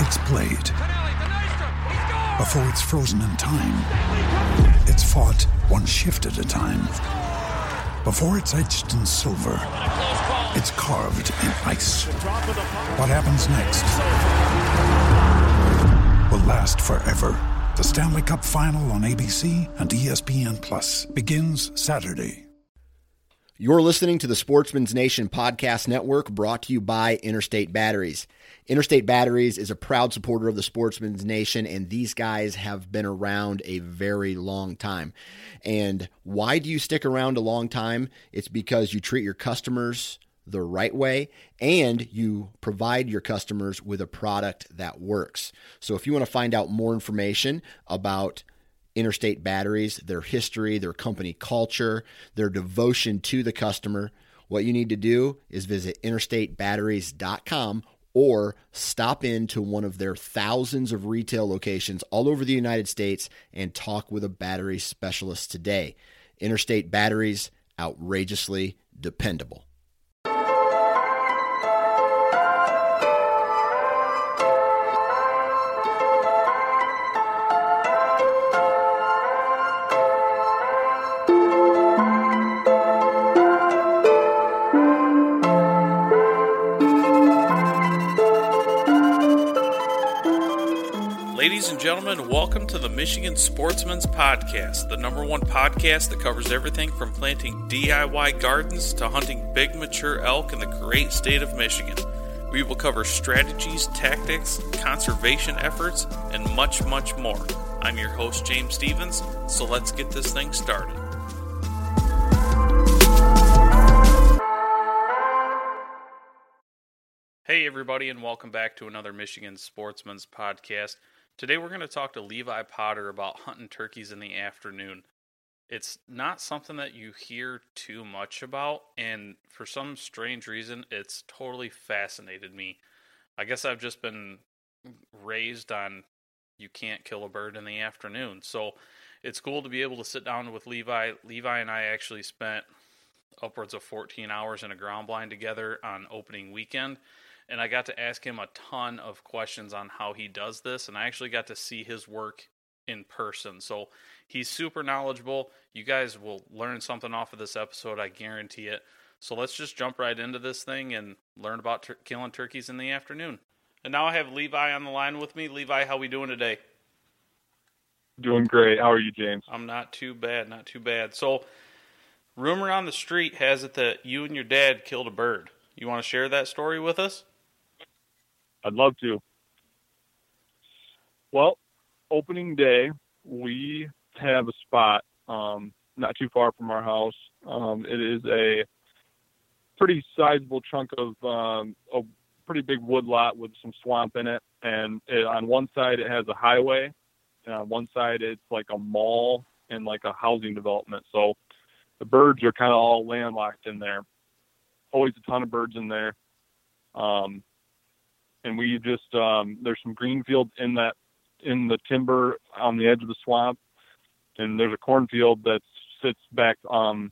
it's played. Before it's frozen in time, it's fought one shift at a time. Before it's etched in silver, it's carved in ice. What happens next will last forever. The Stanley Cup Final on ABC and ESPN Plus begins Saturday. You're listening to the Sportsman's Nation Podcast Network brought to you by Interstate Batteries. Interstate Batteries is a proud supporter of the Sportsman's Nation, and these guys have been around a very long time. And why do you stick around a long time? It's because you treat your customers the right way and you provide your customers with a product that works. So if you want to find out more information about Interstate Batteries, their history, their company culture, their devotion to the customer, what you need to do is visit interstatebatteries.com or stop into one of their thousands of retail locations all over the United States and talk with a battery specialist today. Interstate Batteries, outrageously dependable. Gentlemen, welcome to the Michigan Sportsman's Podcast, the number one podcast that covers everything from planting DIY gardens to hunting big mature elk in the great state of Michigan. We will cover strategies, tactics, conservation efforts, and much, much more. I'm your host, James Stevens, so let's get this thing started. Hey, everybody, and welcome back to another Michigan Sportsman's Podcast. Today we're going to talk to Levi Potter about hunting turkeys in the afternoon. It's not something that you hear too much about, and for some strange reason, it's totally fascinated me. I guess I've just been raised on you can't kill a bird in the afternoon. So it's cool to be able to sit down with Levi. Levi and I actually spent upwards of 14 hours in a ground blind together on opening weekend and I got to ask him a ton of questions on how he does this, and I actually got to see his work in person. So he's super knowledgeable. You guys will learn something off of this episode, I guarantee it. So let's just jump right into this thing and learn about tur- killing turkeys in the afternoon. And now I have Levi on the line with me. Levi, how we doing today? Doing great. How are you, James? I'm not too bad, not too bad. So, rumor on the street has it that you and your dad killed a bird. You want to share that story with us? I'd love to. Well, opening day, we have a spot um, not too far from our house. Um, it is a pretty sizable chunk of um, a pretty big wood lot with some swamp in it, and it, on one side it has a highway, and on one side it's like a mall and like a housing development. So the birds are kind of all landlocked in there. Always a ton of birds in there. Um, and we just um, there's some green fields in that in the timber on the edge of the swamp, and there's a cornfield that sits back um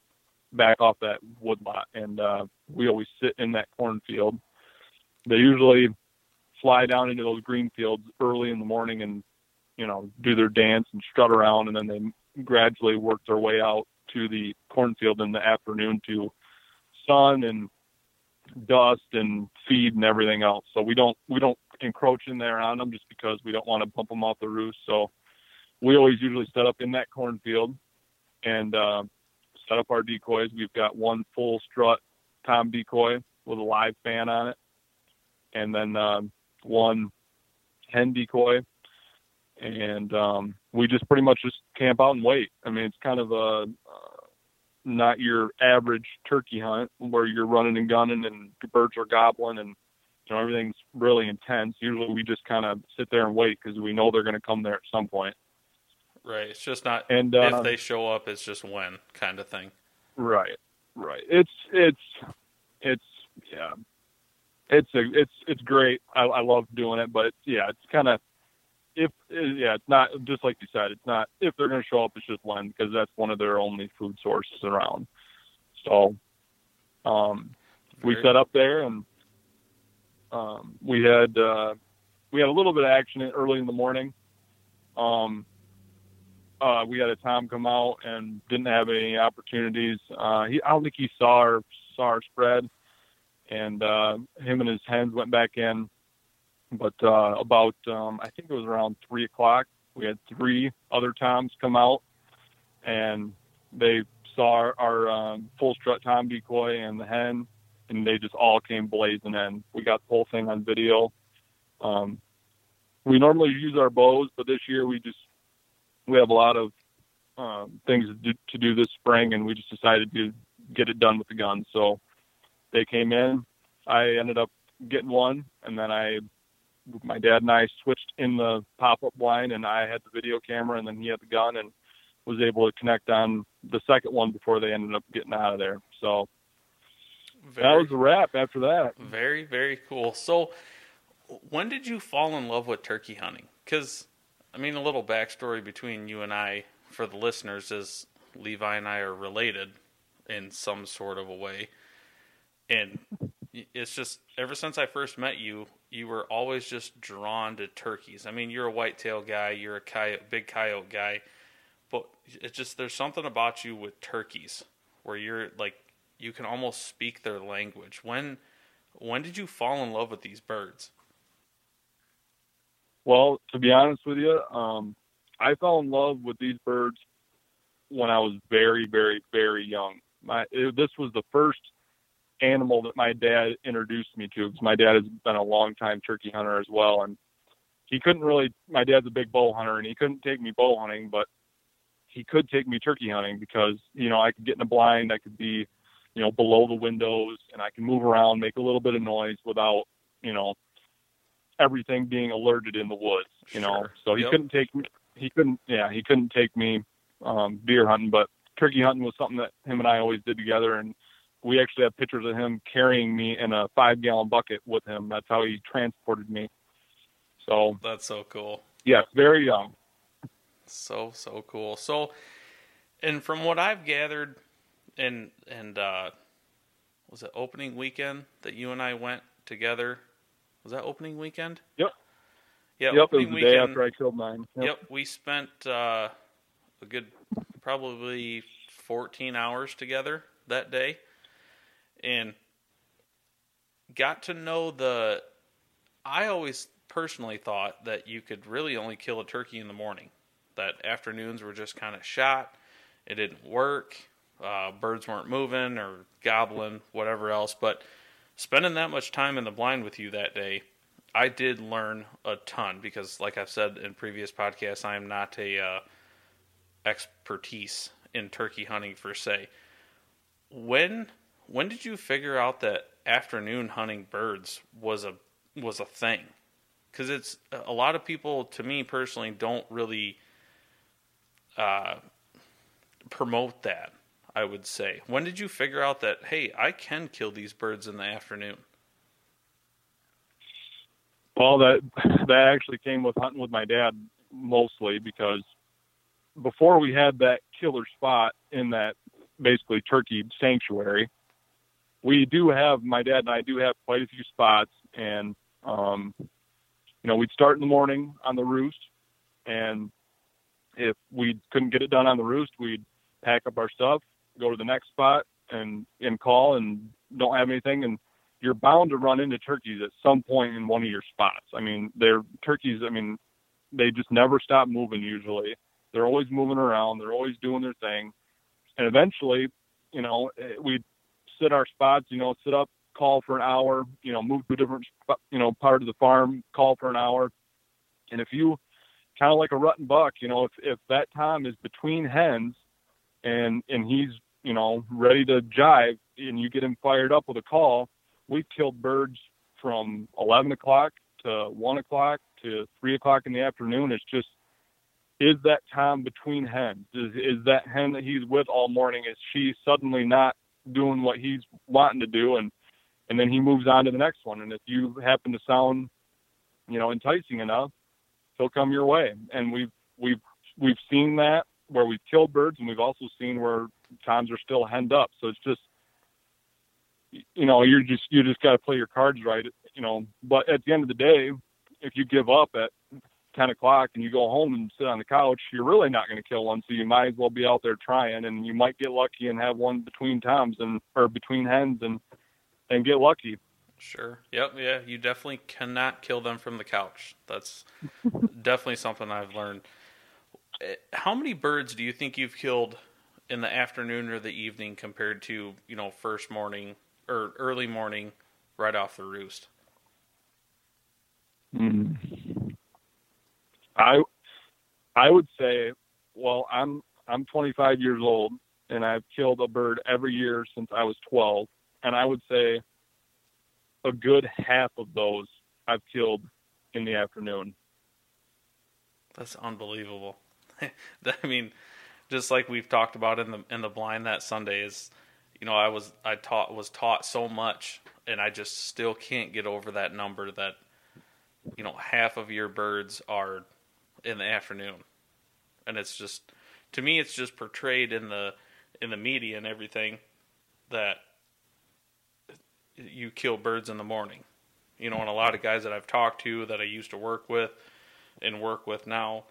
back off that woodlot, and uh, we always sit in that cornfield. They usually fly down into those green fields early in the morning and you know do their dance and strut around, and then they gradually work their way out to the cornfield in the afternoon to sun and dust and feed and everything else. So we don't we don't encroach in there on them just because we don't want to bump them off the roost. So we always usually set up in that cornfield and uh, set up our decoys. We've got one full strut tom decoy with a live fan on it, and then um, one hen decoy. And um, we just pretty much just camp out and wait. I mean, it's kind of a uh, not your average turkey hunt where you're running and gunning and birds are gobbling and you know everything's really intense. Usually, we just kind of sit there and wait because we know they're going to come there at some point. Right. It's just not And if uh, they show up. It's just when kind of thing. Right, right. It's it's it's yeah. It's a it's it's great. I, I love doing it, but yeah, it's kind of if yeah, it's not just like you said. It's not if they're going to show up. It's just when because that's one of their only food sources around. So, um, we set up there and um, we had uh, we had a little bit of action early in the morning. Um, uh, we had a Tom come out and didn't have any opportunities. Uh, he, I don't think he saw our saw our spread, and uh, him and his hens went back in. But uh, about um, I think it was around three o'clock. We had three other Toms come out, and they saw our, our um, full strut Tom decoy and the hen, and they just all came blazing in. We got the whole thing on video. Um, we normally use our bows, but this year we just we have a lot of um, things to do, to do this spring, and we just decided to get it done with the gun. So they came in. I ended up getting one, and then I, my dad and I switched in the pop-up blind, and I had the video camera, and then he had the gun, and was able to connect on the second one before they ended up getting out of there. So that was a wrap after that. very very cool. So, when did you fall in love with turkey hunting? Because I mean, a little backstory between you and I for the listeners is Levi and I are related in some sort of a way, and it's just ever since I first met you, you were always just drawn to turkeys. I mean, you're a whitetail guy, you're a coyote, big coyote guy, but it's just there's something about you with turkeys where you're like you can almost speak their language. When when did you fall in love with these birds? Well, to be honest with you, um, I fell in love with these birds when I was very, very, very young. My it, this was the first animal that my dad introduced me to because my dad has been a long time turkey hunter as well, and he couldn't really. My dad's a big bow hunter, and he couldn't take me bow hunting, but he could take me turkey hunting because you know I could get in a blind, I could be, you know, below the windows, and I can move around, make a little bit of noise without, you know, everything being alerted in the woods, you know. Sure. So he Yep. couldn't take me. He couldn't. Yeah, he couldn't take me um, deer hunting, but turkey hunting was something that him and I always did together, and we actually have pictures of him carrying me in a five gallon bucket with him. That's how he transported me. So That's so cool. yes, very young. So so cool. So, and from what I've gathered, and and uh, was it opening weekend that you and I went together? Was that opening weekend? Yep. Yeah. yep, it was opening the day weekend. after I killed mine. Yep. Yep, we spent uh, a good probably 14 hours together that day and got to know the I always personally thought that you could really only kill a turkey in the morning. That afternoons were just kind of shot. It didn't work. Uh, birds weren't moving or gobbling, whatever else. But spending that much time in the blind with you that day, I did learn a ton because, like I've said in previous podcasts, I am not a uh, expertise in turkey hunting per se. When when did you figure out that afternoon hunting birds was a was a thing? Because it's a lot of people, to me personally, don't really uh, promote that. I would say. When did you figure out that hey, I can kill these birds in the afternoon? Well, that that actually came with hunting with my dad mostly because before we had that killer spot in that basically turkey sanctuary, we do have my dad and I do have quite a few spots, and um, you know we'd start in the morning on the roost, and if we couldn't get it done on the roost, we'd pack up our stuff, go to the next spot, and and call and don't have anything, and you're bound to run into turkeys at some point in one of your spots. I mean, they're turkeys. I mean, they just never stop moving usually, They're always moving around. They're always doing their thing. And eventually, you know, we sit our spots. You know, sit up, call for an hour. You know, move to a different, you know, part of the farm, call for an hour. And if you kind of like a rutting buck, you know, if if that time is between hens, and and he's you know ready to jive, and you get him fired up with a call, we've killed birds from 11 o'clock to one o'clock to three o'clock in the afternoon. It's just is that time between hens? Is is that hen that he's with all morning? Is she suddenly not doing what he's wanting to do, and and then he moves on to the next one? And if you happen to sound, you know, enticing enough, he'll come your way. And we've we've we've seen that where we've killed birds, and we've also seen where times are still henned up. So it's just you know you're just you just got to play your cards right you know but at the end of the day if you give up at 10 o'clock and you go home and sit on the couch, you're really not going to kill one. So you might as well be out there trying, and you might get lucky and have one between times and or between hens and and get lucky. Sure. Yep. Yeah. You definitely cannot kill them from the couch. That's definitely something I've learned. Eh, how many birds do you think you've killed in the afternoon or the evening compared to you know first morning or early morning right off the roost? Mm. I I would say, well, I'm I'm 25 years old and I've killed a bird every year since I was 12, and I would say a good half of those I've killed in the afternoon. That's unbelievable. I mean, just like we've talked about in the in the blind that Sunday is, you know, I was I taught was taught so much, and I just still can't get over that number that you know half of your birds are in the afternoon. And it's just to me it's just portrayed in the in the media and everything that you kill birds in the morning. You know and a lot of guys that i've talked to that i used to work with and work with now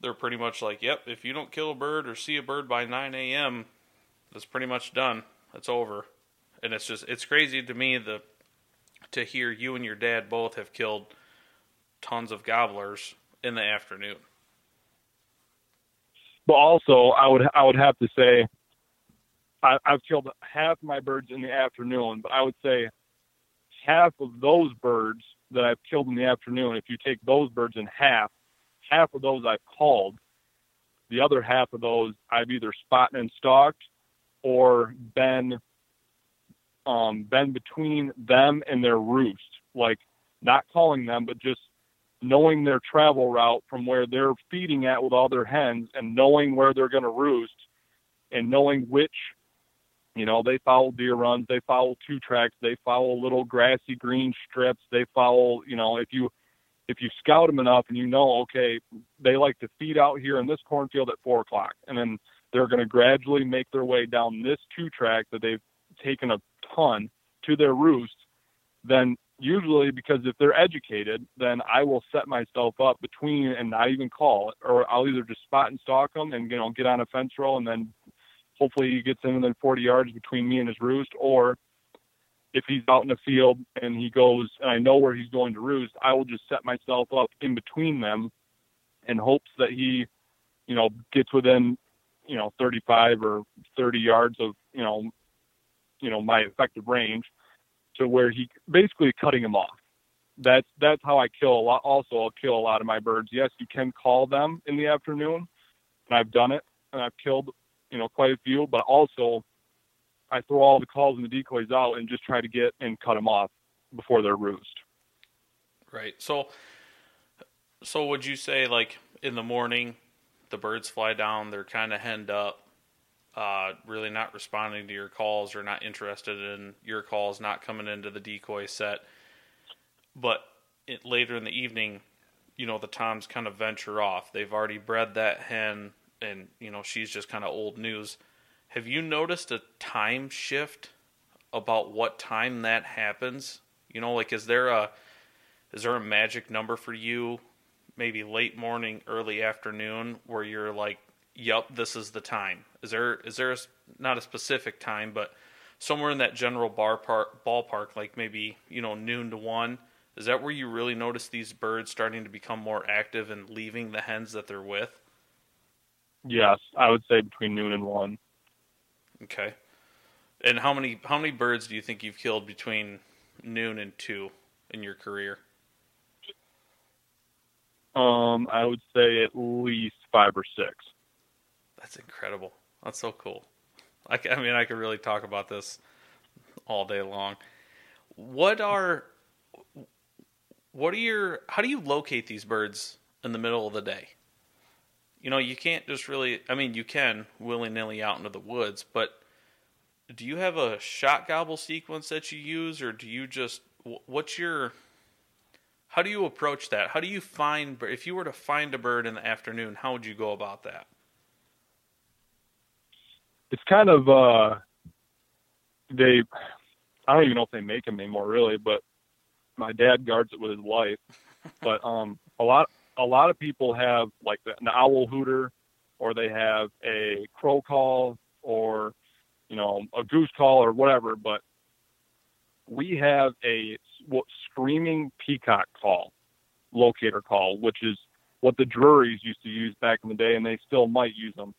they're pretty much like yep if you don't kill a bird or see a bird by 9 a.m that's pretty much done. It's over. And it's just it's crazy to me the to hear you and your dad both have killed tons of gobblers in the afternoon. But also, I would I would have to say, I, I've killed half my birds in the afternoon. But I would say half of those birds that I've killed in the afternoon, if you take those birds in half, half of those I've called. The other half of those I've either spotted and stalked or been um, been between them and their roost, like not calling them, but just knowing their travel route from where they're feeding at with all their hens and knowing where they're going to roost and knowing which you know they follow deer runs they follow two tracks they follow little grassy green strips they follow you know if you if you scout them enough and you know okay they like to feed out here in this cornfield at four o'clock and then they're going to gradually make their way down this two track that they've taken a ton to their roost then usually because if they're educated, then I will set myself up between and not even call, or I'll either just spot and stalk them and you know get on a fence row and then hopefully he gets in within 40 yards between me and his roost, or if he's out in the field and he goes and I know where he's going to roost, I will just set myself up in between them in hopes that he, you know, gets within, you know, 35 or 30 yards of, you know, you know, my effective range to where he basically cutting them off. That's that's how I kill a lot. Also, I'll kill a lot of my birds. Yes, you can call them in the afternoon, and I've done it, and I've killed you know quite a few. But also, I throw all the calls and the decoys out and just try to get and cut them off before they're roost. Right. So, so would you say like in the morning, the birds fly down, they're kind of henned up, uh, really not responding to your calls or not interested in your calls, not coming into the decoy set. But it, later in the evening, you know, the toms kind of venture off. They've already bred that hen, and, you know, she's just kind of old news. Have you noticed a time shift about what time that happens? You know, like is there a is there a magic number for you maybe late morning, early afternoon where you're like yep, this is the time? Is there is there a, not a specific time, but somewhere in that general bar park, ballpark, like maybe you know noon to one? Is that where you really notice these birds starting to become more active and leaving the hens that they're with? Yes, I would say between noon and one. Okay. And how many how many birds do you think you've killed between noon and two in your career? Um, I would say at least five or six. That's incredible. That's so cool. I, I mean, I could really talk about this all day long. What are what are your how do you locate these birds in the middle of the day? You know, you can't just really I mean, you can willy-nilly out into the woods, but do you have a shot gobble sequence that you use or do you just what's your how do you approach that? How do you find if you were to find a bird in the afternoon, how would you go about that? It's kind of uh they I don't even know if they make them anymore really, but my dad guards it with his life. but um a lot a lot of people have like the, an owl hooter or they have a crow call or you know a goose call or whatever but we have a what, screaming peacock call locator call which is what the Drurys used to use back in the day and they still might use them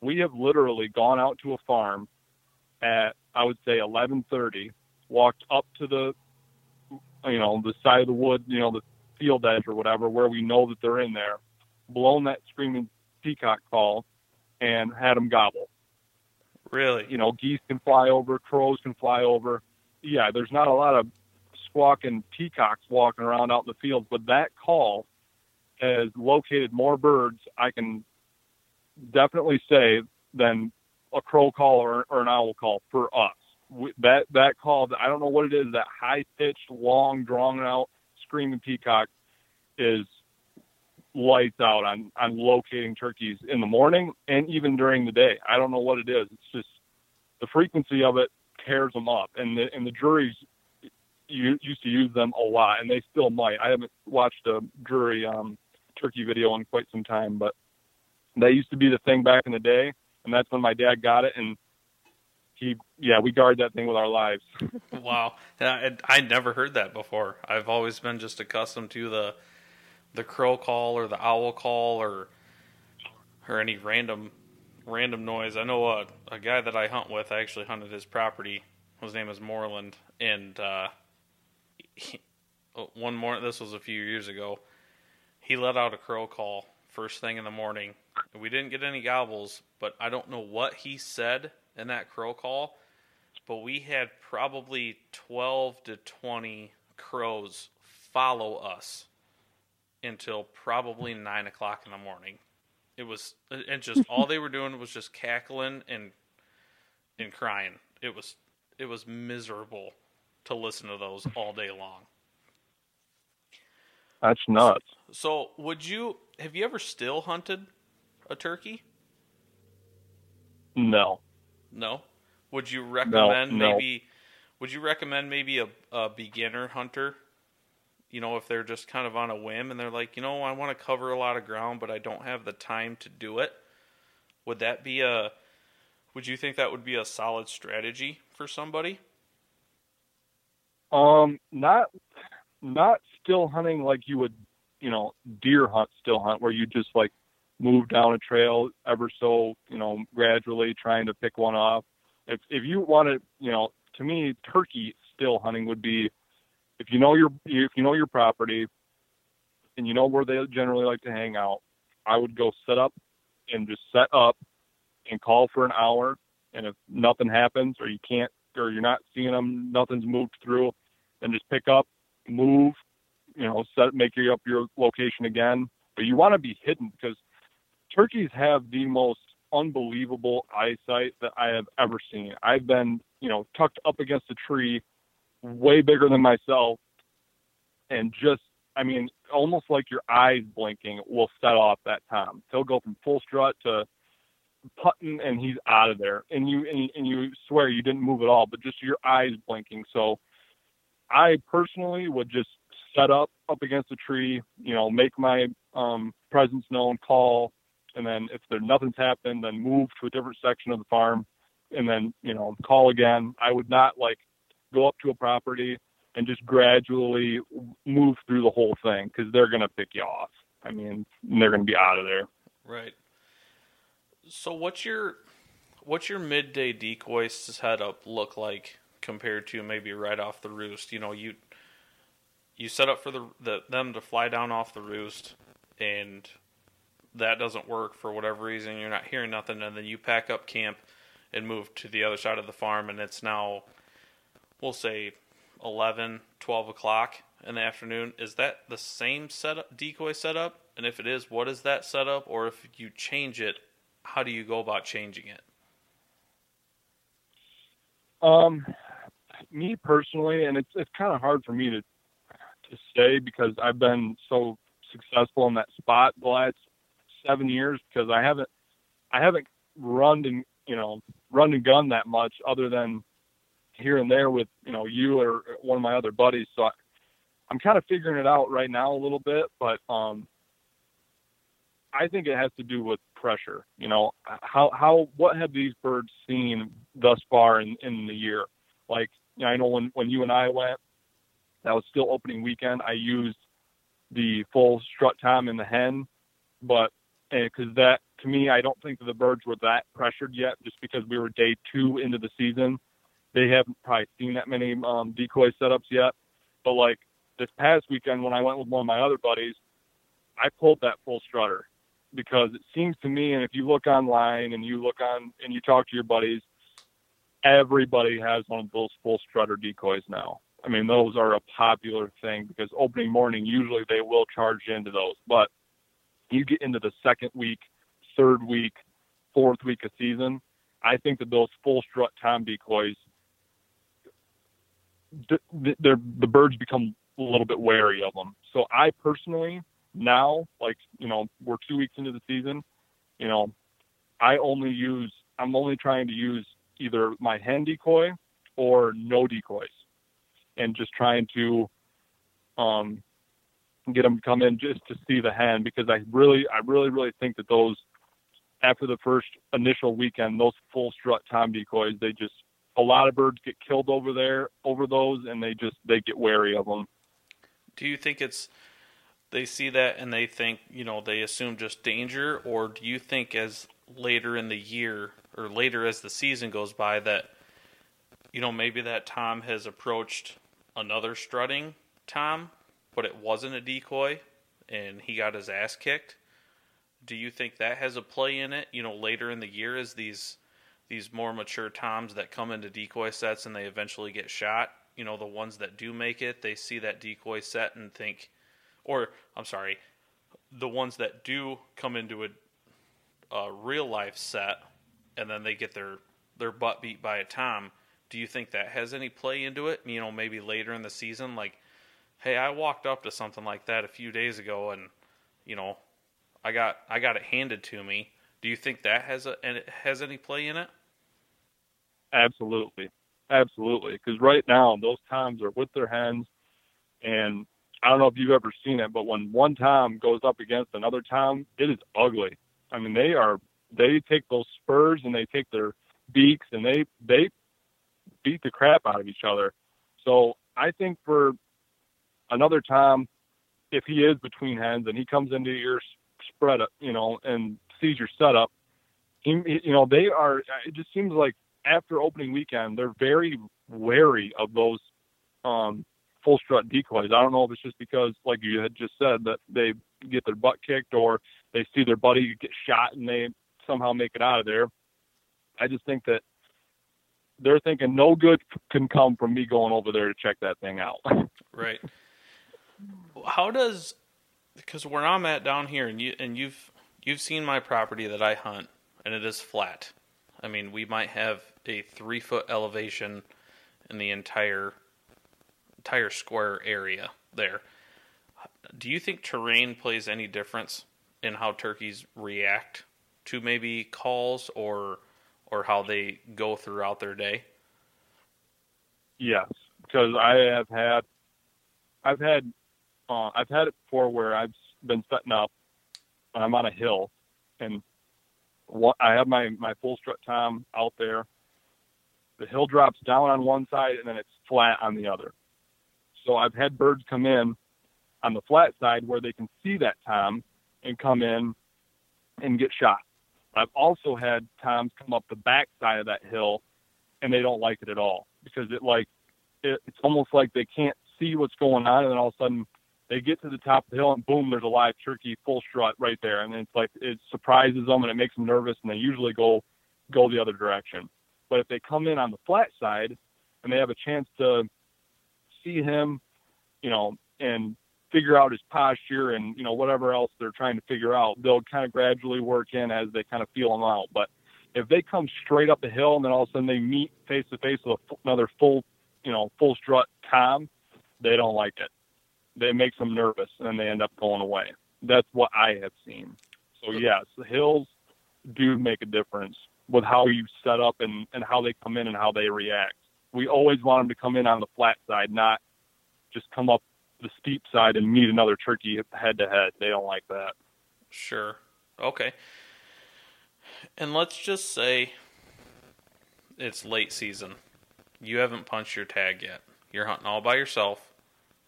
we have literally gone out to a farm at I would say 11:30 walked up to the you know the side of the wood, you know the field edge or whatever, where we know that they're in there, blown that screaming peacock call, and had them gobble. Really? You know, geese can fly over, crows can fly over. Yeah, there's not a lot of squawking peacocks walking around out in the field, but that call has located more birds. I can definitely say than a crow call or, or an owl call for us that that call, I don't know what it is, that high pitched, long, drawn out screaming peacock is lights out on on locating turkeys in the morning and even during the day. I don't know what it is. It's just the frequency of it tears them up, and the and the you, used to use them a lot, and they still might. I haven't watched a Drury um, turkey video in quite some time, but that used to be the thing back in the day, and that's when my dad got it and he yeah we guard that thing with our lives. Wow. I, I never heard that before. I've always been just accustomed to the the crow call or the owl call or or any random random noise. I know a, a guy that i hunt with i actually hunted his property. His name is moreland and uh he, one more this was a few years ago. He let out a crow call first thing in the morning we didn't get any gobbles but i don't know what he said in that crow call, but we had probably 12 to 20 crows follow us until probably 9 o'clock in the morning. It was, and just all they were doing was just cackling and and crying. It was it was miserable to listen to those all day long. That's nuts. So, would you have you ever still hunted a turkey? No. No. Would you recommend no, no. maybe? Would you recommend maybe a, a beginner hunter? You know, if they're just kind of on a whim and they're like, you know, I want to cover a lot of ground, but I don't have the time to do it. Would that be a? Would you think that would be a solid strategy for somebody? Um, not not still hunting like you would, you know, deer hunt still hunt where you just like move down a trail ever so, you know, gradually trying to pick one off. If if you want to, you know, to me, turkey still hunting would be if you know your if you know your property and you know where they generally like to hang out. I would go set up and just set up and call for an hour. And if nothing happens or you can't or you're not seeing them, nothing's moved through, then just pick up, move, you know, set make up your location again. But you want to be hidden because turkeys have the most unbelievable eyesight that I have ever seen. I've been, you know, tucked up against a tree way bigger than myself and just I mean, almost like your eyes blinking will set off that tom. He'll go from full strut to putting and he's out of there. And you and, and you swear you didn't move at all, but just your eyes blinking. So I personally would just set up up against a tree, you know, make my um presence known, call, and then if there nothing's happened, then move to a different section of the farm, and then you know call again. I would not like go up to a property and just gradually move through the whole thing because they're gonna pick you off. I mean, they're gonna be out of there. Right. So what's your what's your midday decoy setup look like compared to maybe right off the roost? You know, you you set up for the, the them to fly down off the roost, and that doesn't work for whatever reason. You're not hearing nothing, and then you pack up camp and move to the other side of the farm, and it's now we'll say 11, 12 o'clock in the afternoon. Is that the same setup decoy setup? And if it is, what is that setup? Or if you change it, how do you go about changing it? Um, me personally, and it's it's kind of hard for me to to say because I've been so successful in that spot the last seven years because I haven't I haven't run and you know run and gun that much other than here and there with you know you or one of my other buddies. So I, I'm kind of figuring it out right now a little bit, but um, I think it has to do with pressure. You know, how how what have these birds seen thus far in in the year? Like you know, I know when when you and I went, that was still opening weekend. I used the full strut time in the hen, but because that to me, I don't think the birds were that pressured yet, just because we were day two into the season. They haven't probably seen that many um, decoy setups yet. But like this past weekend, when I went with one of my other buddies, I pulled that full strutter because it seems to me, and if you look online and you look on and you talk to your buddies, everybody has one of those full strutter decoys now. I mean, those are a popular thing because opening morning, usually they will charge into those. But you get into the second week, third week, fourth week of season, I think that those full strut time decoys, the birds become a little bit wary of them. So I personally now, like you know, we're two weeks into the season, you know, I only use, I'm only trying to use either my hen decoy or no decoys, and just trying to um, get them to come in just to see the hen because I really, I really, really think that those after the first initial weekend, those full strut tom decoys, they just a lot of birds get killed over there over those, and they just they get wary of them. Do you think it's they see that and they think you know they assume just danger, or do you think as later in the year or later as the season goes by that you know maybe that Tom has approached another strutting Tom, but it wasn't a decoy, and he got his ass kicked? do you think that has a play in it? You know, later in the year as these these more mature toms that come into decoy sets and they eventually get shot. You know, the ones that do make it, they see that decoy set and think, or I'm sorry, the ones that do come into a, a real life set and then they get their their butt beat by a tom. Do you think that has any play into it? You know, maybe later in the season, like, hey, I walked up to something like that a few days ago, and you know, I got I got it handed to me. Do you think that has a and it has any play in it? Absolutely, absolutely. Because right now those toms are with their hens, and I don't know if you've ever seen it, but when one tom goes up against another tom, it is ugly. I mean, they are they take those spurs and they take their beaks and they they beat the crap out of each other. So I think for another time, if he is between hens and he comes into your spread it, you know, and sees your setup, he, you know, they are. It just seems like after opening weekend, they're very wary of those um, full strut decoys. I don't know if it's just because, like you had just said, that they get their butt kicked or they see their buddy get shot and they somehow make it out of there. I just think that they're thinking no good can come from me going over there to check that thing out. right. How does because where I'm at down here, and you and you've you've seen my property that I hunt, and it is flat. I mean, we might have a three foot elevation in the entire entire square area there. Do you think terrain plays any difference in how turkeys react to maybe calls or or how they go throughout their day? Yes, because I have had I've had uh, I've had it before where I've been setting up and I'm on a hill and what, I have my, my full strut time out there. The hill drops down on one side and then it's flat on the other. So I've had birds come in on the flat side where they can see that tom and come in and get shot. I've also had toms come up the back side of that hill, and they don't like it at all because it like it, it's almost like they can't see what's going on, and then all of a sudden they get to the top of the hill and boom, there's a live turkey full strut right there, and it's like it surprises them and it makes them nervous, and they usually go go the other direction. But if they come in on the flat side and they have a chance to see him, you know, and figure out his posture and you know whatever else they're trying to figure out, they'll kind of gradually work in as they kind of feel him out. But if they come straight up the hill and then all of a sudden they meet face to face with another full, you know, full strut tom, they don't like it it makes them nervous and they end up going away. That's what I have seen. So yes, the hills do make a difference with how you set up and, and how they come in and how they react. We always want them to come in on the flat side, not just come up the steep side and meet another turkey head to head. They don't like that. Sure. Okay. And let's just say it's late season. You haven't punched your tag yet. You're hunting all by yourself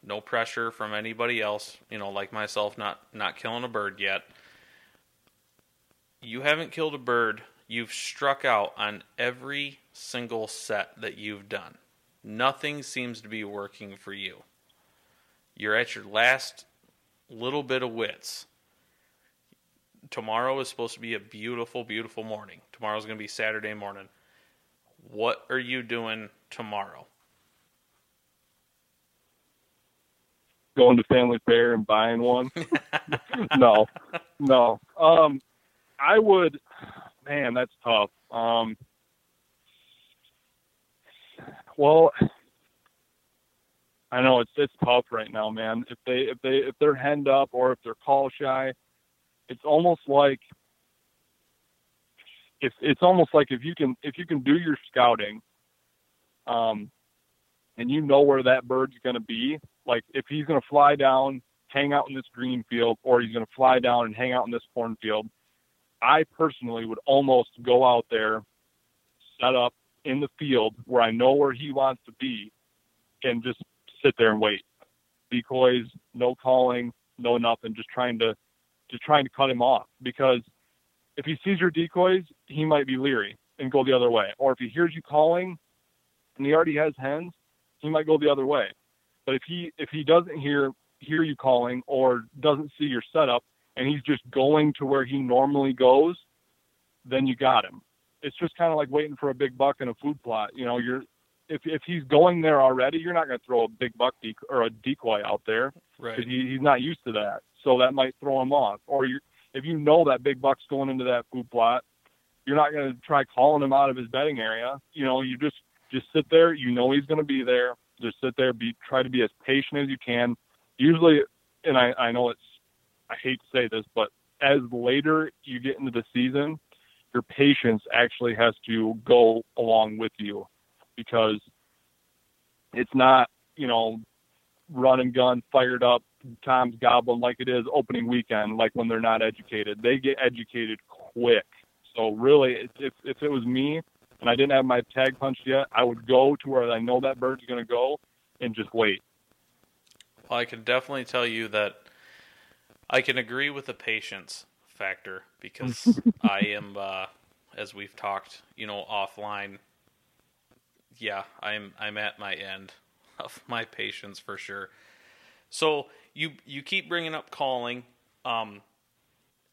no pressure from anybody else, you know, like myself not not killing a bird yet. You haven't killed a bird. You've struck out on every single set that you've done. Nothing seems to be working for you. You're at your last little bit of wits. Tomorrow is supposed to be a beautiful, beautiful morning. Tomorrow's going to be Saturday morning. What are you doing tomorrow? Going to Family Fare and buying one. no, no. Um, I would, man, that's tough. Um, well, I know it's it's tough right now, man. If they if they if they're henned up or if they're call shy, it's almost like if it's almost like if you can if you can do your scouting, um, and you know where that bird's going to be, like if he's going to fly down, hang out in this green field, or he's going to fly down and hang out in this cornfield, I personally would almost go out there, set up in the field where I know where he wants to be, and just sit there and wait. Decoys, no calling, no nothing, just trying to just trying to cut him off because if he sees your decoys, he might be leery and go the other way. Or if he hears you calling and he already has hens, he might go the other way. But if he if he doesn't hear hear you calling or doesn't see your setup and he's just going to where he normally goes, then you got him. It's just kind of like waiting for a big buck in a food plot. You know, you're if if he's going there already, you're not going to throw a big buck decoy or a decoy out there right? Because he, he's not used to that, so that might throw him off. Or you, if you know that big buck's going into that food plot, you're not going to try calling him out of his bedding area. You know, you just just sit there. You know he's going to be there. Just sit there. Be try to be as patient as you can. Usually, and I, I know it's I hate to say this, but as later you get into the season, your patience actually has to go along with you because it's not you know run and gun fired up times goblin like it is opening weekend like when they're not educated they get educated quick so really if if it was me and I didn't have my tag punched yet, I would go to where I know that bird's going to go and just wait. Well, I can definitely tell you that I can agree with the patience factor because I am, uh, as we've talked, you know, offline. Yeah, I'm I'm at my end of my patience for sure. So you you keep bringing up calling. Um,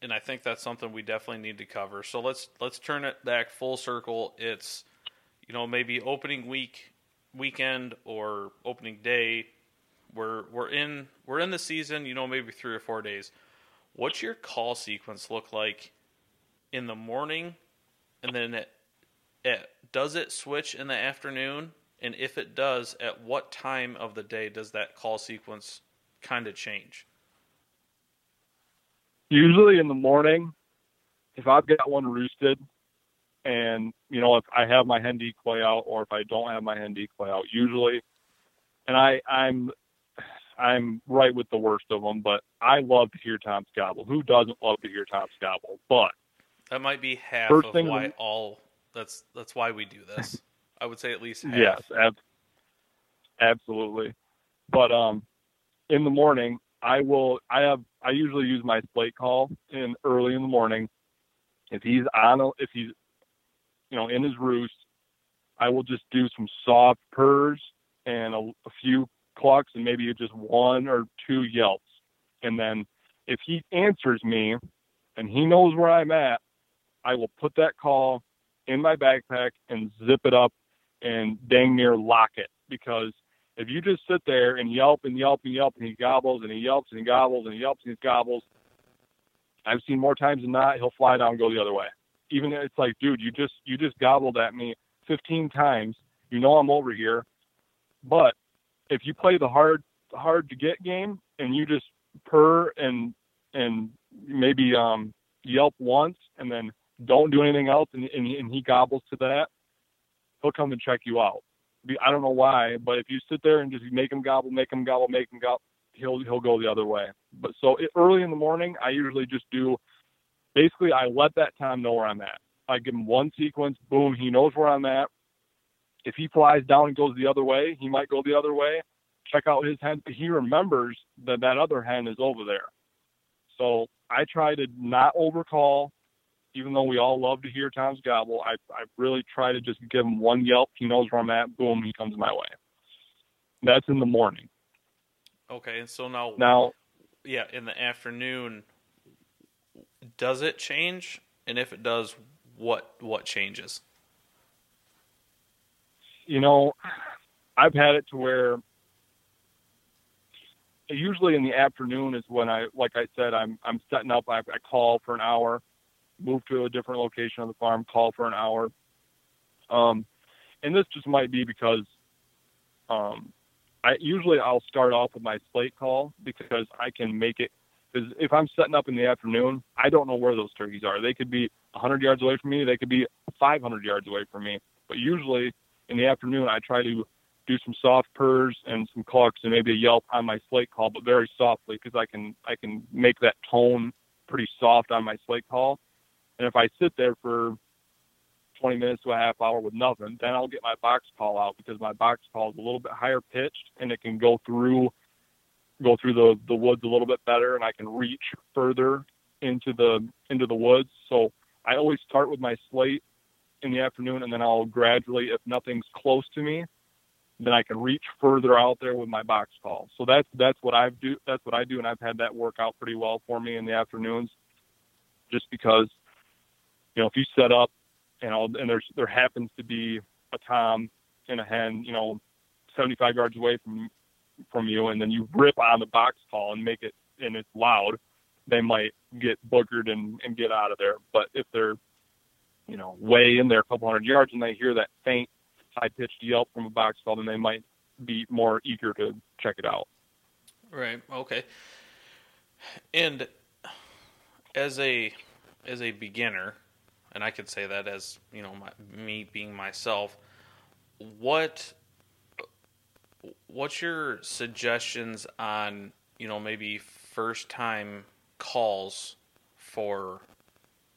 and I think that's something we definitely need to cover. So let's let's turn it back full circle. It's you know maybe opening week, weekend, or opening day. We're we're in we're in the season. You know maybe three or four days. What's your call sequence look like in the morning, and then it, it does it switch in the afternoon? And if it does, at what time of the day does that call sequence kind of change? Usually in the morning, if I've got one roosted, and you know if I have my hen decoy out or if I don't have my hen decoy out, usually, and I I'm I'm right with the worst of them, but I love to hear Tom's gobble. Who doesn't love to hear Tom's gobble? But that might be half of why all that's that's why we do this. I would say at least half. Yes, ab- absolutely. But um, in the morning, I will. I have. I usually use my slate call in early in the morning, If he's on, a, if he's, you know, in his roost, I will just do some soft purrs and a, a few clucks and maybe just one or two yelps. And then if he answers me and he knows where I'm at, I will put that call in my backpack and zip it up and dang near lock it because if you just sit there and yelp and yelp and yelp and he gobbles and he yelps and he gobbles and he yelps and he gobbles, I've seen more times than not he'll fly down and go the other way. Even it's like, dude, you just you just gobbled at me 15 times. You know I'm over here, but if you play the hard hard to get game and you just purr and and maybe um yelp once and then don't do anything else and, and, and he gobbles to that, he'll come and check you out. I don't know why, but if you sit there and just make him gobble, make him gobble, make him gobble, he'll he'll go the other way. But so it, early in the morning, I usually just do. Basically, I let that time know where I'm at. I give him one sequence, boom, he knows where I'm at. If he flies down and goes the other way, he might go the other way. Check out his hen. He remembers that that other hen is over there. So I try to not overcall, even though we all love to hear Tom's gobble, I, I really try to just give him one yelp. He knows where I'm at. Boom, he comes my way. That's in the morning. Okay, and so now, now, yeah, in the afternoon, does it change? And if it does, what what changes? You know, I've had it to where usually in the afternoon is when I, like I said, I'm I'm setting up. I, I call for an hour move to a different location on the farm, call for an hour. Um, and this just might be because um, I usually I'll start off with my slate call because I can make it. Because if I'm setting up in the afternoon, I don't know where those turkeys are. They could be 100 yards away from me. They could be 500 yards away from me. But usually in the afternoon, I try to do some soft purrs and some clucks and maybe a yelp on my slate call, but very softly because I can I can make that tone pretty soft on my slate call. And if I sit there for 20 minutes to a half hour with nothing, then I'll get my box call out because my box call is a little bit higher pitched and it can go through go through the the woods a little bit better and I can reach further into the into the woods. So I always start with my slate in the afternoon and then I'll gradually if nothing's close to me, then I can reach further out there with my box call. So that's that's what I do that's what I do and I've had that work out pretty well for me in the afternoons just because you know, if you set up, you know, and there's there happens to be a tom and a hen, you know, 75 yards away from from you, and then you rip on the box call and make it and it's loud, they might get boogered and, and get out of there. But if they're, you know, way in there a couple hundred yards and they hear that faint, high pitched yelp from a box call, then they might be more eager to check it out. Right. Okay. And as a as a beginner, and I could say that as you know my, me being myself. What what's your suggestions on you know maybe first time calls for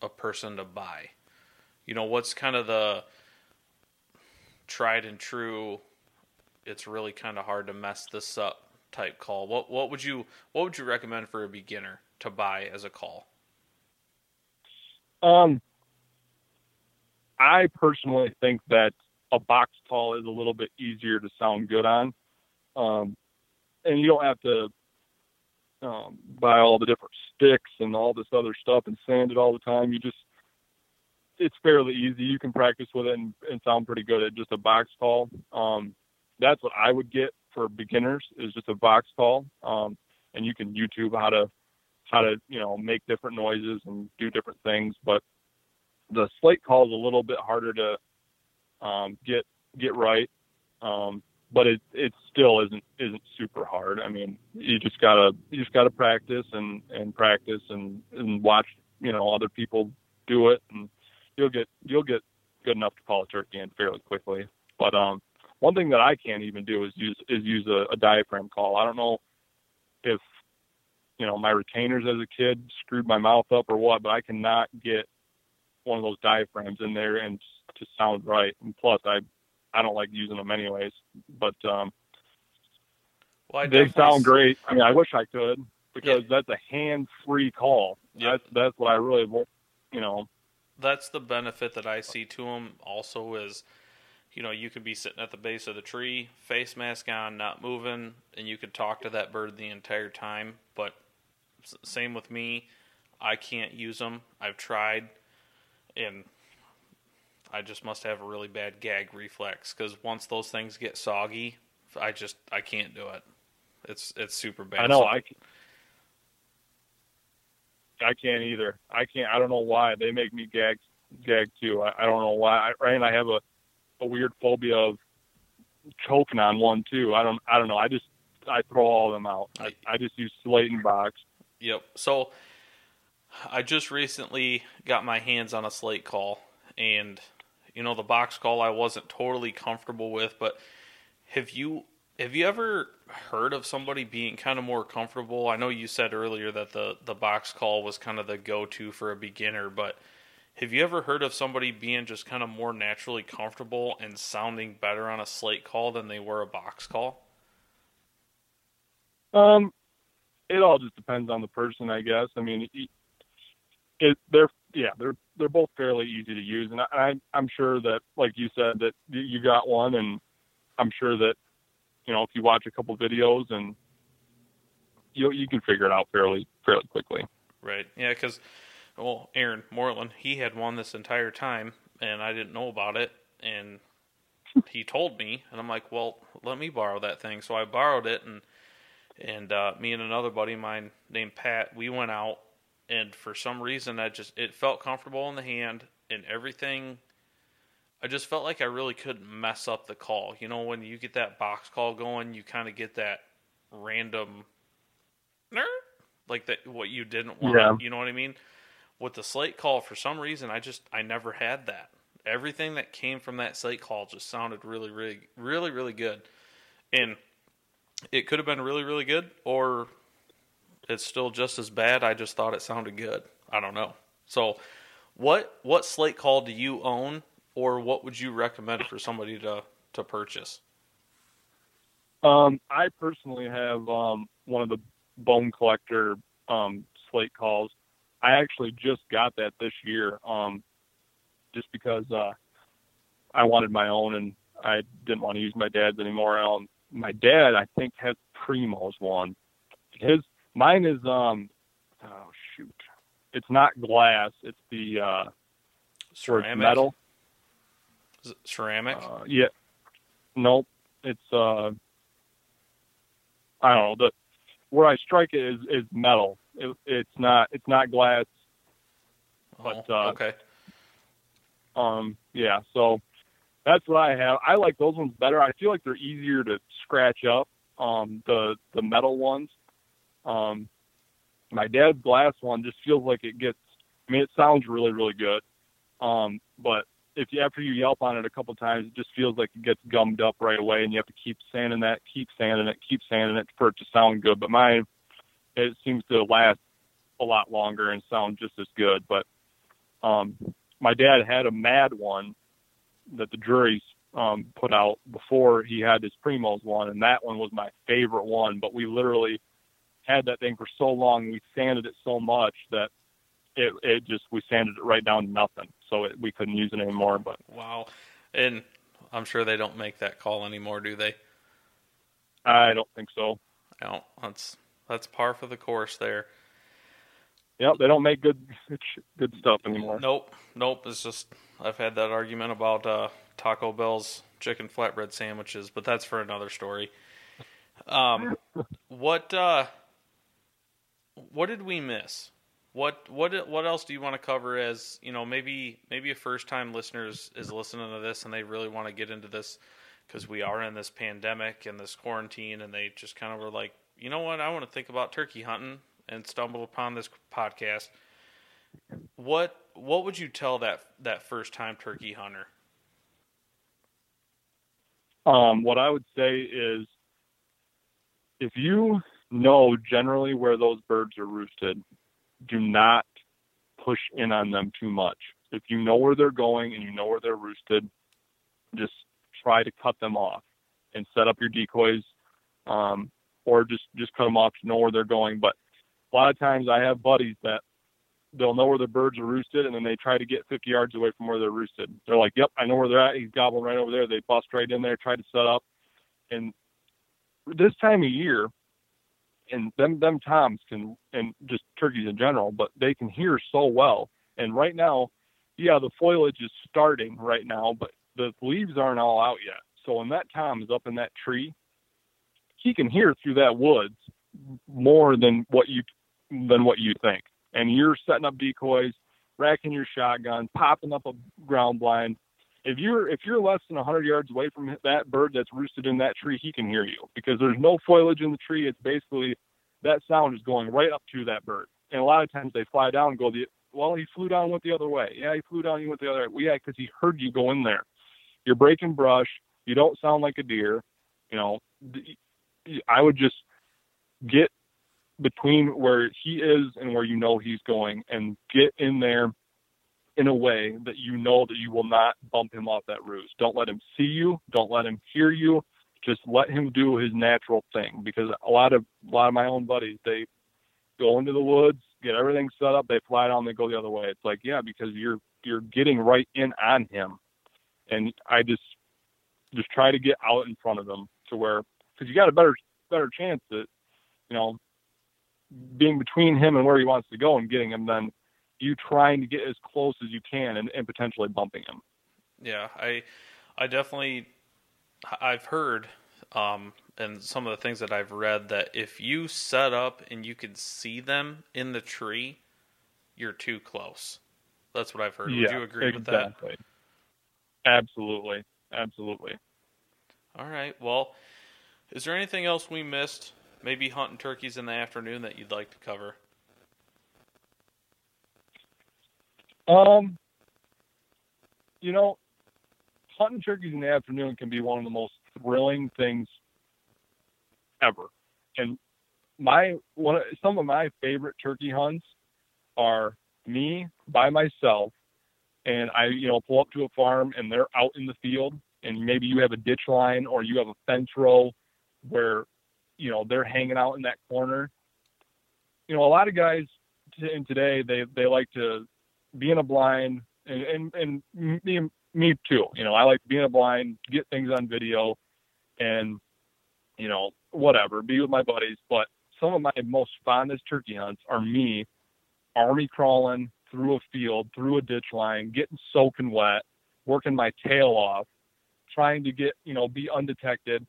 a person to buy? You know what's kind of the tried and true. It's really kind of hard to mess this up type call. What what would you what would you recommend for a beginner to buy as a call? Um, I personally think that a box call is a little bit easier to sound good on. Um, and you don't have to um, buy all the different sticks and all this other stuff and sand it all the time. You just, it's fairly easy. You can practice with it and, and sound pretty good at just a box call. Um, that's what I would get for beginners is just a box call. Um, and you can YouTube how to, how to, you know, make different noises and do different things. But the slate call is a little bit harder to um, get get right, um, but it it still isn't isn't super hard. I mean, you just gotta you just gotta practice and and practice and and watch you know other people do it, and you'll get you'll get good enough to call a turkey in fairly quickly. But um, one thing that I can't even do is use is use a, a diaphragm call. I don't know if you know my retainers as a kid screwed my mouth up or what, but I cannot get one of those diaphragms in there and to sound right. And plus, I I don't like using them anyways. But um, well, they sound great. I mean, I wish I could because yeah. that's a hand-free call. Yep. That's that's what I really want. You know, that's the benefit that I see to them. Also, is you know you could be sitting at the base of the tree, face mask on, not moving, and you could talk to that bird the entire time. But same with me, I can't use them. I've tried, and I just must have a really bad gag reflex because once those things get soggy, I just I can't do it. It's it's super bad. I know I. I can't either. I can't. I don't know why they make me gag, gag too. I, I don't know why. I, and I have a, a weird phobia of choking on one too. I don't. I don't know. I just I throw all of them out. I, I just use slate and box. Yep. So I just recently got my hands on a slate call, and you know the box call I wasn't totally comfortable with, but have you have you ever heard of somebody being kind of more comfortable? I know you said earlier that the the box call was kind of the go to for a beginner, but have you ever heard of somebody being just kind of more naturally comfortable and sounding better on a slate call than they were a box call? Um, it all just depends on the person, I guess. I mean, it, they're yeah, they're they're both fairly easy to use, and I, I'm sure that, like you said, that you got one, and I'm sure that you know, if you watch a couple videos and you you can figure it out fairly fairly quickly. Right. Yeah, because well, Aaron Moreland, he had one this entire time, and I didn't know about it, and he told me, and I'm like, well, let me borrow that thing. So I borrowed it, and and uh, me and another buddy of mine named Pat, we went out, and for some reason, I just it felt comfortable in the hand, and everything I just felt like I really couldn't mess up the call. You know, when you get that box call going, you kind of get that random, like that what you didn't want. Yeah. You know what I mean? With the slate call, for some reason, I just I never had that. Everything that came from that slate call just sounded really, really, really, really good, and it could have been really, really good, or it's still just as bad. I just thought it sounded good. I don't know. So, what what slate call do you own or what would you recommend for somebody to to purchase? Um, I personally have um, one of the bone collector um, slate calls. I actually just got that this year, um, just because uh, I wanted my own and I didn't want to use my dad's anymore. Um, my dad, I think, has Primos one. His mine is um, oh shoot, it's not glass. It's the uh, sort of metal. Ceramic? Uh, yeah. Nope. It's uh. I don't know. The where I strike it is is metal. It, it's not it's not glass. But oh, uh, okay. Um. Yeah. So that's what I have. I like those ones better. I feel like they're easier to scratch up. Um. The the metal ones. Um. My dad's glass one just feels like it gets. I mean, it sounds really really good. Um. But if you after you yelp on it a couple times, it just feels like it gets gummed up right away, and you have to keep sanding that, keep sanding it, keep sanding it for it to sound good. But mine, it seems to last a lot longer and sound just as good. But um, my dad had a mad one that the Drury's um, put out before he had his Primos one, and that one was my favorite one. But we literally had that thing for so long, we sanded it so much that it it just we sanded it right down to nothing, so it, we couldn't use it anymore. But wow, and I'm sure they don't make that call anymore, do they? I don't think so. No, that's that's par for the course there. Yep, they don't make good good stuff anymore. Nope, nope. It's just I've had that argument about uh, Taco Bell's chicken flatbread sandwiches, but that's for another story. Um, what uh, what did we miss? what what what else do you want to cover as you know maybe maybe a first time listeners is listening to this and they really want to get into this because we are in this pandemic and this quarantine and they just kind of were like you know what? I want to think about turkey hunting and stumbled upon this podcast. What what would you tell that that first time turkey hunter? Um, what i would say is if you know generally where those birds are roosted do not push in on them too much. If you know where they're going and you know where they're roosted, just try to cut them off and set up your decoys, um, or just just cut them off to know where they're going. But a lot of times I have buddies that they'll know where the birds are roosted, and then they try to get 50 yards away from where they're roosted. They're like, "Yep, I know where they're at. He's gobbling right over there." They bust right in there, try to set up, and this time of year, and them them toms can, and just turkeys in general, but they can hear so well. And right now, yeah, the foliage is starting right now, but the leaves aren't all out yet. So when that tom is up in that tree, he can hear through that woods more than what you than what you think. And you're setting up decoys, racking your shotgun, popping up a ground blind. If you're if you're less than 100 yards away from that bird that's roosted in that tree, he can hear you because there's no foliage in the tree. It's basically that sound is going right up to that bird. And a lot of times they fly down and go the well, he flew down went the other way. Yeah, he flew down he went the other way. Well, yeah, because he heard you go in there. You're breaking brush. You don't sound like a deer. You know, I would just get between where he is and where you know he's going and get in there in a way that you know that you will not bump him off that roost. Don't let him see you. Don't let him hear you. Just let him do his natural thing because a lot of a lot of my own buddies they go into the woods, get everything set up, they fly down, they go the other way. It's like, yeah, because you're you're getting right in on him. And I just just try to get out in front of him to where because you got a better better chance that you know being between him and where he wants to go and getting him than you trying to get as close as you can and, and potentially bumping him. Yeah, I I definitely I've heard um, and some of the things that I've read that if you set up and you can see them in the tree, you're too close. That's what I've heard. Yeah, Would you agree exactly. with that? Absolutely. Absolutely. All right. Well, is there anything else we missed? Maybe hunting turkeys in the afternoon that you'd like to cover? Um, you know, hunting turkeys in the afternoon can be one of the most thrilling things ever. And my one of, some of my favorite turkey hunts are me by myself and I, you know, pull up to a farm and they're out in the field and maybe you have a ditch line or you have a fence row where, you know, they're hanging out in that corner. You know, a lot of guys in today they they like to be in a blind and and, and me me too. You know, I like being a blind, get things on video and you know, whatever, be with my buddies. But some of my most fondest turkey hunts are me army crawling through a field, through a ditch line, getting soaking wet, working my tail off, trying to get, you know, be undetected.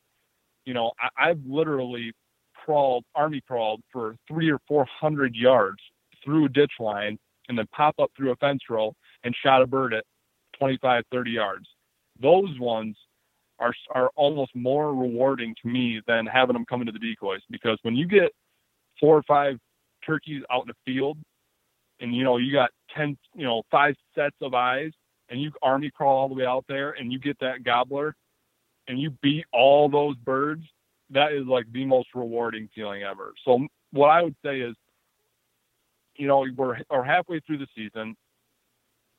You know, I, I've literally crawled, army crawled for three or four hundred yards through a ditch line and then pop up through a fence row and shot a bird at 25, 30 yards. Those ones are are almost more rewarding to me than having them come into the decoys because when you get four or five turkeys out in the field and you know you got 10 you know five sets of eyes and you army crawl all the way out there and you get that gobbler and you beat all those birds that is like the most rewarding feeling ever so what i would say is you know we're, we're halfway through the season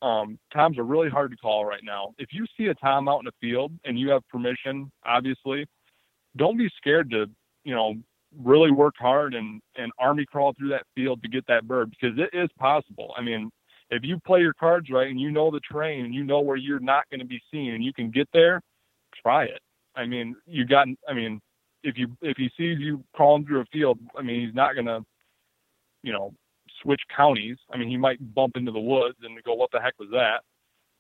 um, toms are really hard to call right now. If you see a time out in the field and you have permission, obviously, don't be scared to, you know, really work hard and, and army crawl through that field to get that bird because it is possible. I mean, if you play your cards right and you know the terrain and you know where you're not going to be seen and you can get there, try it. I mean, you got, I mean, if you, if he sees you crawling through a field, I mean, he's not going to, you know, switch counties. I mean, he might bump into the woods and go, "What the heck was that?"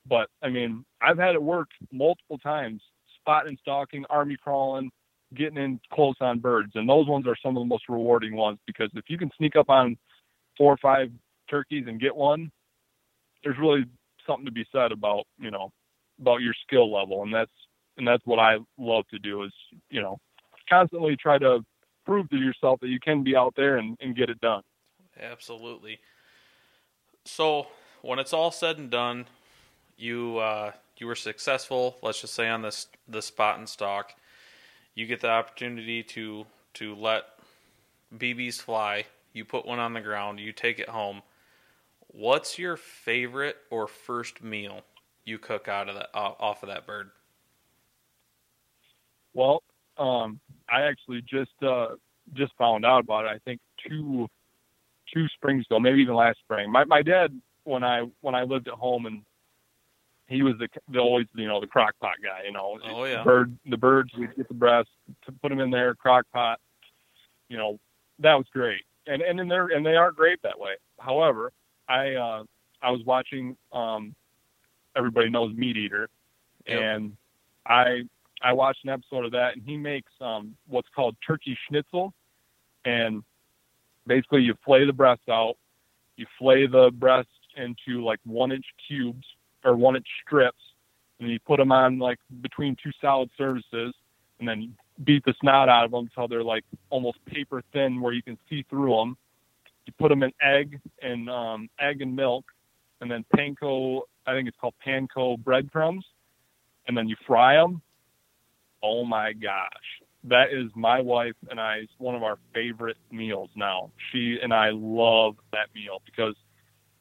But I mean, I've had it work multiple times: spotting, stalking, army crawling, getting in close on birds, and those ones are some of the most rewarding ones because if you can sneak up on four or five turkeys and get one, there's really something to be said about you know about your skill level, and that's and that's what I love to do is you know constantly try to prove to yourself that you can be out there and, and get it done. Absolutely. So when it's all said and done, you uh, you were successful. Let's just say on this the spot and stock, you get the opportunity to to let BBs fly. You put one on the ground. You take it home. What's your favorite or first meal you cook out of that off of that bird? Well, um, I actually just uh, just found out about it. I think two two springs ago, maybe even last spring. My my dad when I when I lived at home and he was the, the always you know the crock pot guy. You know, oh yeah, bird the birds we'd get the breast to put them in there crock pot. You know, that was great, and and then they're and they are great that way. However, I uh, I was watching um, everybody knows Meat Eater, Yep. and I I watched an episode of that, and he makes um, what's called turkey schnitzel, and basically you flay the breast out, you flay the breast into like one inch cubes or one inch strips, and you put them on like between two solid surfaces, and then beat the snot out of them until they're like almost paper thin where you can see through them. You put them in egg and um, egg and milk, and then panko. I think it's called panko breadcrumbs, and then you fry them. Oh my gosh, that is my wife and I's one of our favorite meals now. She and I love that meal because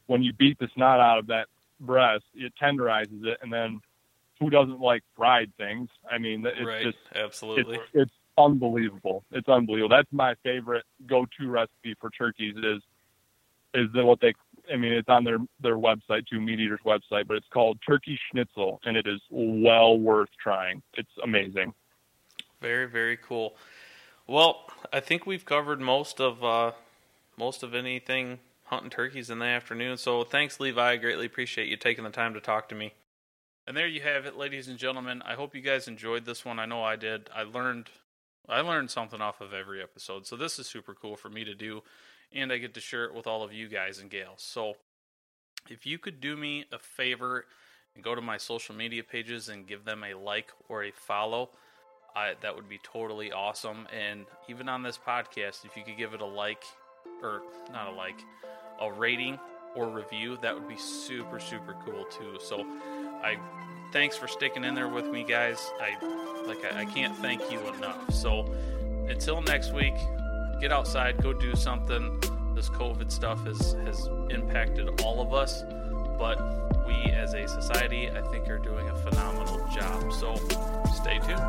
when you beat the snot out of that breast, it tenderizes it, and then who doesn't like fried things? I mean, it's right, just absolutely. it's, it's unbelievable. It's unbelievable. That's my favorite go-to recipe for turkeys is is the, what they. I mean, it's on their their website too, Meat Eater's website, but it's called Turkey Schnitzel, and it is well worth trying. It's amazing. Very, very cool. Well, I think we've covered most of uh, most of anything hunting turkeys in the afternoon. So thanks, Levi. I greatly appreciate you taking the time to talk to me. And there you have it, ladies and gentlemen. I hope you guys enjoyed this one. I know I did. I learned I learned something off of every episode. So this is super cool for me to do and I get to share it with all of you guys and gals. So if you could do me a favor and go to my social media pages and give them a like or a follow, I, that would be totally awesome. And even on this podcast, if you could give it a like, or not a like, a rating or review, that would be super, super cool too. So I thanks for sticking in there with me, guys. I like I, I can't thank you enough. So until next week, get outside, go do something. This COVID stuff has has impacted all of us, but we as a society, I think, are doing a phenomenal job. So stay tuned.